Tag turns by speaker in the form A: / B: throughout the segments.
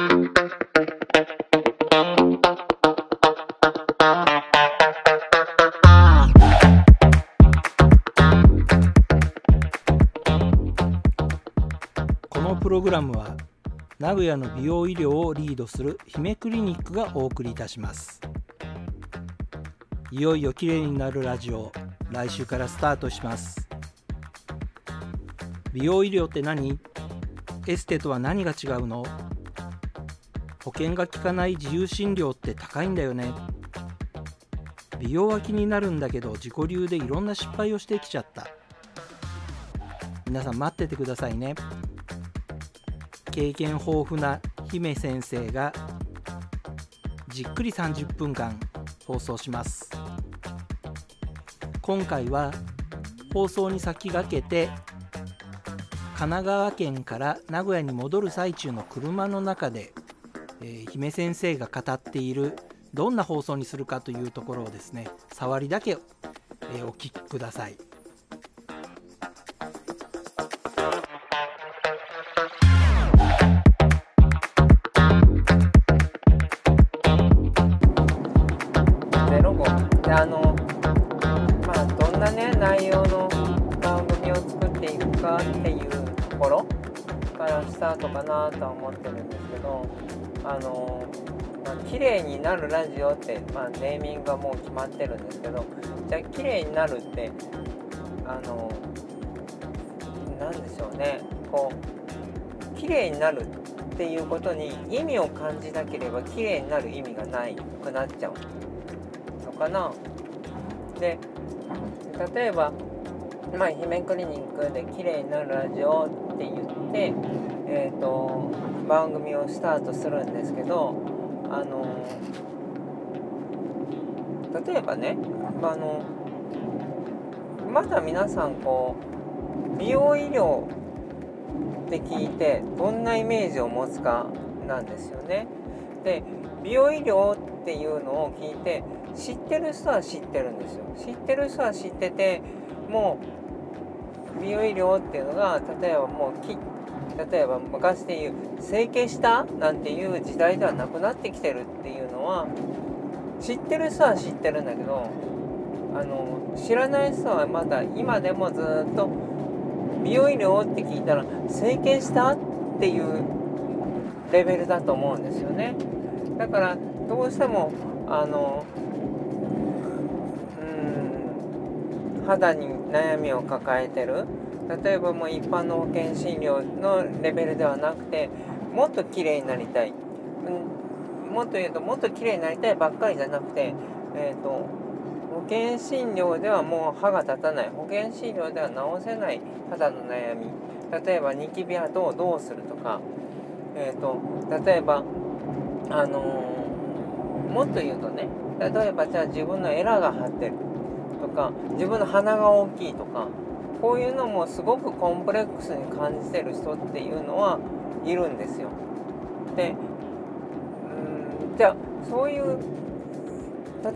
A: このプログラムは名古屋の美容医療をリードする姫クリニックがお送りいたします。いよいよ綺麗になるラジオ来週からスタートします。美容医療って何？エステとは何が違うの？保険が効かない自由診療って高いんだよね。美容は気になるんだけど自己流でいろんな失敗をしてきちゃった。皆さん待っててくださいね。経験豊富な姫先生がじっくり30分間放送します。今回は放送に先駆けて神奈川県から名古屋に戻る最中の車の中で、えー、姫先生が語っているどんな放送にするかというところをですね触りだけ、えー、お聞きください。
B: であのまあどんなね内容の番組を作っていくかっていうところからスタートかなとは思ってるんですけどあの、まあ、綺麗になるラジオって、まあ、ネーミングがもう決まってるんですけどじゃあ綺麗になるってあの何でしょうね。こう綺麗になるっていうことに意味を感じなければ綺麗になる意味がないくなっちゃうのかな。で例えばまあ姫クリニックで綺麗になるラジオって言ってえ、ー、と番組をスタートするんですけどあの例えばねあのまだ皆さんこう美容医療って聞いてどんなイメージを持つかなんですよね。で美容医療っていうのを聞いて知ってる人は知ってるんですよ知ってる人は知っててもう美容医療っていうのが例えばもうき例えば昔でいう整形したなんていう時代ではなくなってきてるっていうのは知ってる人は知ってるんだけどあの知らない人はまだ今でもずっと美容医療って聞いたら整形したっていうレベルだと思うんですよね。だからどうしてもあのうん肌に悩みを抱えてる。例えばもう一般の保険診療のレベルではなくてもっと綺麗になりたい、うん、もっと言うともっと綺麗になりたいばっかりじゃなくて、えーと、保険診療ではもう歯が立たない。保険診療では治せない肌の悩み。例えばニキビ跡をどうするとか、えーと、例えばあのー、もっと言うとね例えばじゃあ自分のエラが張ってるとか自分の鼻が大きいとか。こういうのもすごくコンプレックスに感じてる人っていうのはいるんですよ。でうんじゃあそういう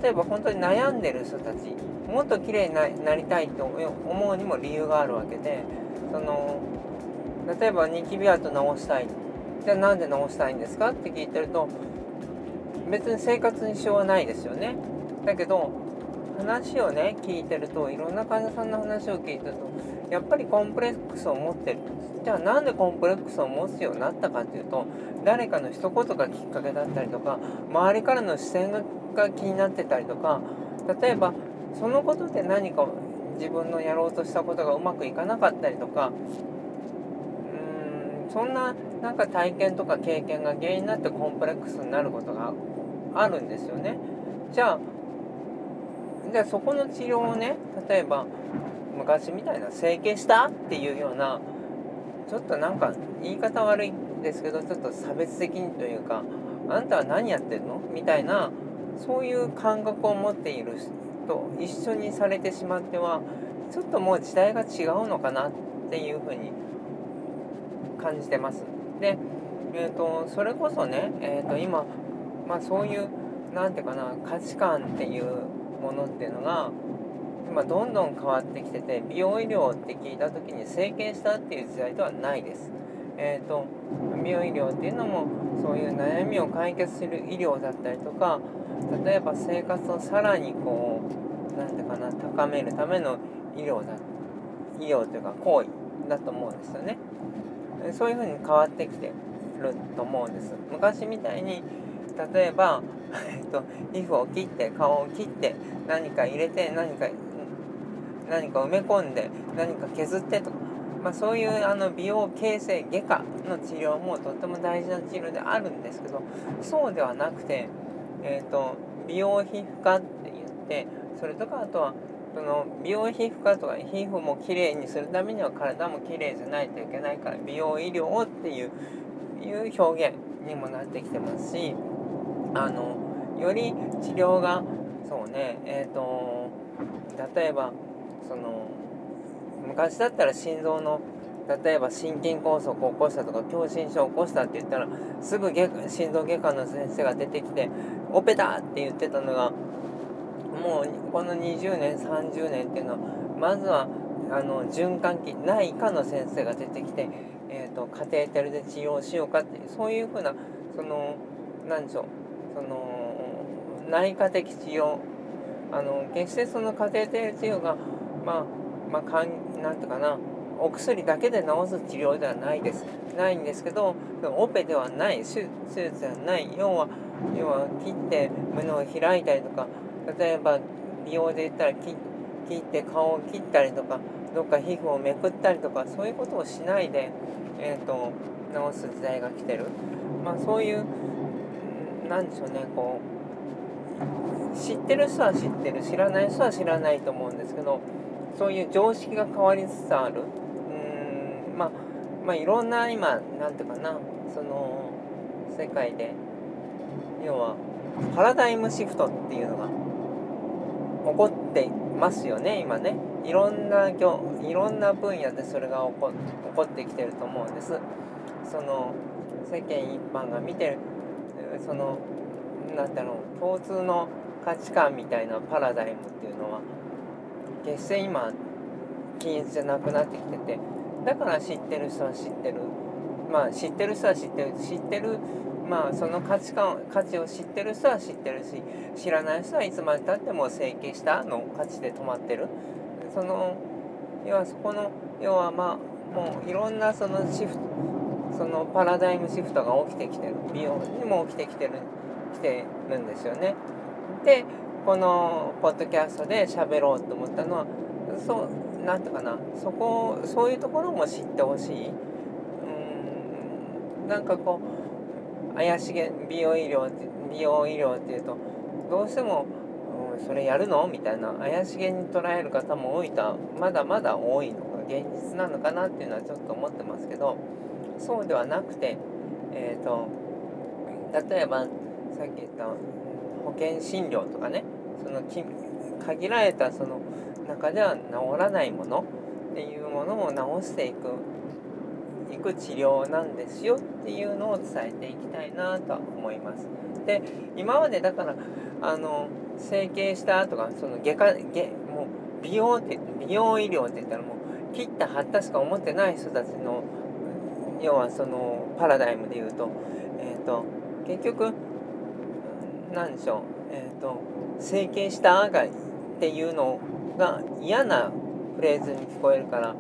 B: 例えば本当に悩んでる人たちもっと綺麗になりたいと思うにも理由があるわけでその例えばニキビ跡直したいじゃあなんで直したいんですかって聞いてると別に生活に支障はないですよねだけど話をね聞いてるといろんな患者さんの話を聞いてるとやっぱりコンプレックスを持ってるじゃあなんでコンプレックスを持つようになったかっていうと誰かの一言がきっかけだったりとか周りからの視線が気になってたりとか例えばそのことで何か自分のやろうとしたことがうまくいかなかったりとかうーんそんななんか体験とか経験が原因になってコンプレックスになることがあるんですよね。じゃあじゃあそこの治療をね例えば昔みたいな整形したっていうようなちょっとなんか言い方悪いんですけどちょっと差別的にというかあんたは何やってんの？みたいなそういう感覚を持っている人と一緒にされてしまってはちょっともう時代が違うのかなっていうふうに感じてます。で、えーと、それこそね、えーと今、まあ、そういう何て言うかな価値観っていうものっていうのが今どんどん変わってきてて美容医療って聞いた時に整形したっていう時代ではないです。えーと、美容医療っていうのもそういう悩みを解決する医療だったりとか例えば生活をさらにこう何ていうかな高めるための医療だ医療というか行為だと思うんですよね。そういうふうに変わってきてると思うんです。昔みたいに例えば、えっと、皮膚を切って顔を切って何か入れて何か何か埋め込んで何か削ってとか、まあ、そういうあの美容形成外科の治療もとっても大事な治療であるんですけどそうではなくて、えーと、美容皮膚科って言ってそれとかあとはその美容皮膚科とか皮膚もきれいにするためには体もきれいじゃないといけないから美容医療っていういう表現にもなってきてますしあのより治療がそうねえっ、ー、と例えばその昔だったら心臓の例えば心筋梗塞を起こしたとか狭心症を起こしたって言ったらすぐ心臓外科の先生が出てきて「オペだ!」って言ってたのがもうこの20年30年っていうのはまずはあの循環器内科の先生が出てきて、えーと、カテーテルで治療しようかってそういうふうなその何でしょうその内科的治療あの決してそのカテーテル治療がまあまあかんなんていうかなお薬だけで治す治療ではないです。ないんですけどオペではない手術ではない。要は要は切って胸を開いたりとか例えば美容で言ったら切って顔を切ったりとかどっか皮膚をめくったりとかそういうことをしないで、えーと、治す時代が来てる、まあ、そういうなんでしょうねこう知ってる人は知ってる知らない人は知らないと思うんですけどそういう常識が変わりつつある。うんまあまあいろんな今なんていうかなその世界で要はパラダイムシフトっていうのが起こってますよね今ね。いろんないろんな分野でそれが起こ起こってきてると思うんです。その世間一般が見てるそのなんだろう共通の価値観みたいなパラダイムっていうのは決して今均一じゃなくなってきててだから知ってる人は知ってるまあ知ってる人は知ってる知ってるまあその価値観価値を知ってる人は知ってるし知らない人はいつまでたっても整形したの価値で止まってるその要はそこの要はまあもういろんなそのシフトそのパラダイムシフトが起きてきてる。美容にも起きてきてる。来てるんですよね。でこのポッドキャストで喋ろうと思ったのはそうなんていうかなそこそういうところも知ってほしい。うんなんかこう怪しげ美容医療って美容医療っていうとどうしても、うん、それやるの？みたいな怪しげに捉える方も多いとまだまだ多いのが現実なのかなっていうのはちょっと思ってますけどそうではなくてえっ、ー、と例えばさっき言った保険診療とかねその限られたその中では治らないものっていうものを治していくいく治療なんですよっていうのを伝えていきたいなとは思います。で今までだからあの整形した後がその外科外もう美容って美容医療って言ったらもう切った貼ったしか思ってない人たちの要はそのパラダイムで言うと,、えーと、結局何でしょう、えーと、整形したがっていうのが嫌なフレーズに聞こえるから、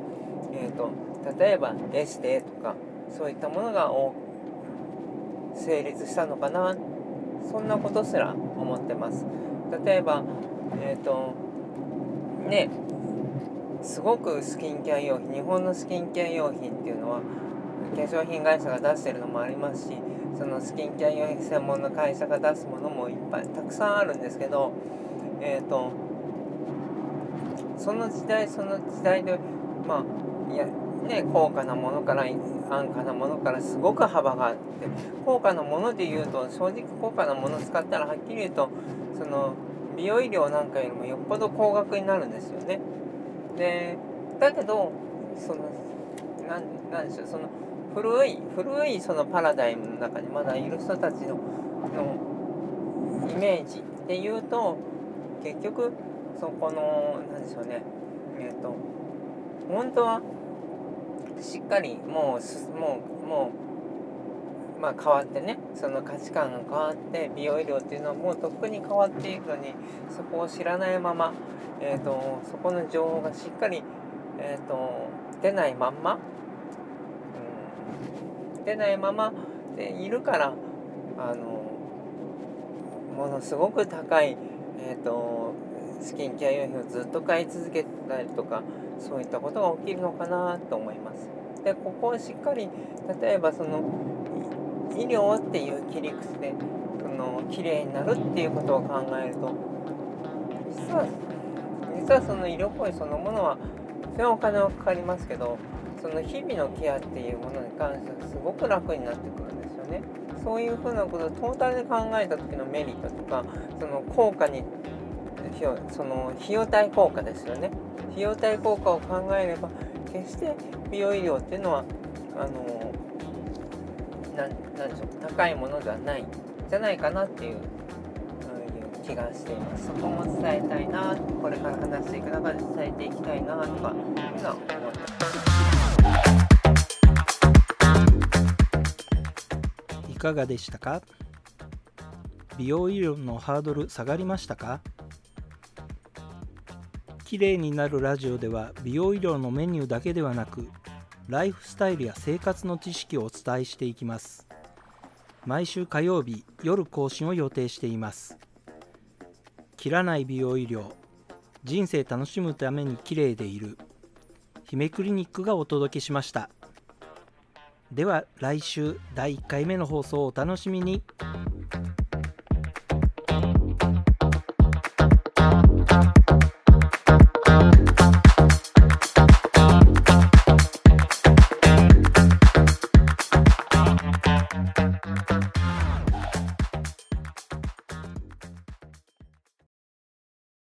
B: えーと例えばエステとかそういったものが成立したのかな？そんなことすら思ってます。例えばえっ、ー、とねすごくスキンケア用品日本のスキンケア用品っていうのは化粧品会社が出してるのもありますしそのスキンケア用品専門の会社が出すものもいっぱいたくさんあるんですけどえっ、ー、とその時代その時代でまあいやね、高価なものから安価なものからすごく幅があって高価なものでいうと正直高価なもの使ったらはっきり言うとその美容医療なんかよりもよっぽど高額になるんですよね。でだけどそのなんなんでしょうその古い古いそのパラダイムの中にまだいる人たちののイメージで言うと結局そこのなんでしょうね。えっ、と本当はしっかりもうもうもうまあ変わってねその価値観が変わって美容医療っていうのはもうとっくに変わっていくのにそこを知らないまま、えーと、そこの情報がしっかり、えーと、出ないまんま、出ないままでいるからあのものすごく高い、えーとスキンケア用品をずっと買い続けたりとかそういったことが起きるのかなと思います。でここをしっかり例えばその医療っていう切り口でその綺麗になるっていうことを考えると実は実はその医療行為そのものはそれはお金はかかりますけどその日々のケアっていうものに関してはすごく楽になってくるんですよね。そういうふうなことをトータルで考えた時のメリットとかその効果にその費用対効果ですよね。費用対効果を考えれば決して美容医療っていうのはあのななんでしょう高いものではないじゃないかなっていう気がしています。そこも伝えたいなこれから話していく中で伝えていきたいなとかいうのは思ってます。
A: かがでしたか？美容医療のハードル下がりましたか？綺麗になるラジオでは美容医療のメニューだけではなくライフスタイルや生活の知識をお伝えしていきます。毎週火曜日夜更新を予定しています。切らない美容医療人生楽しむために綺麗でいる姫クリニックがお届けしました。では来週第1回目の放送をお楽しみに。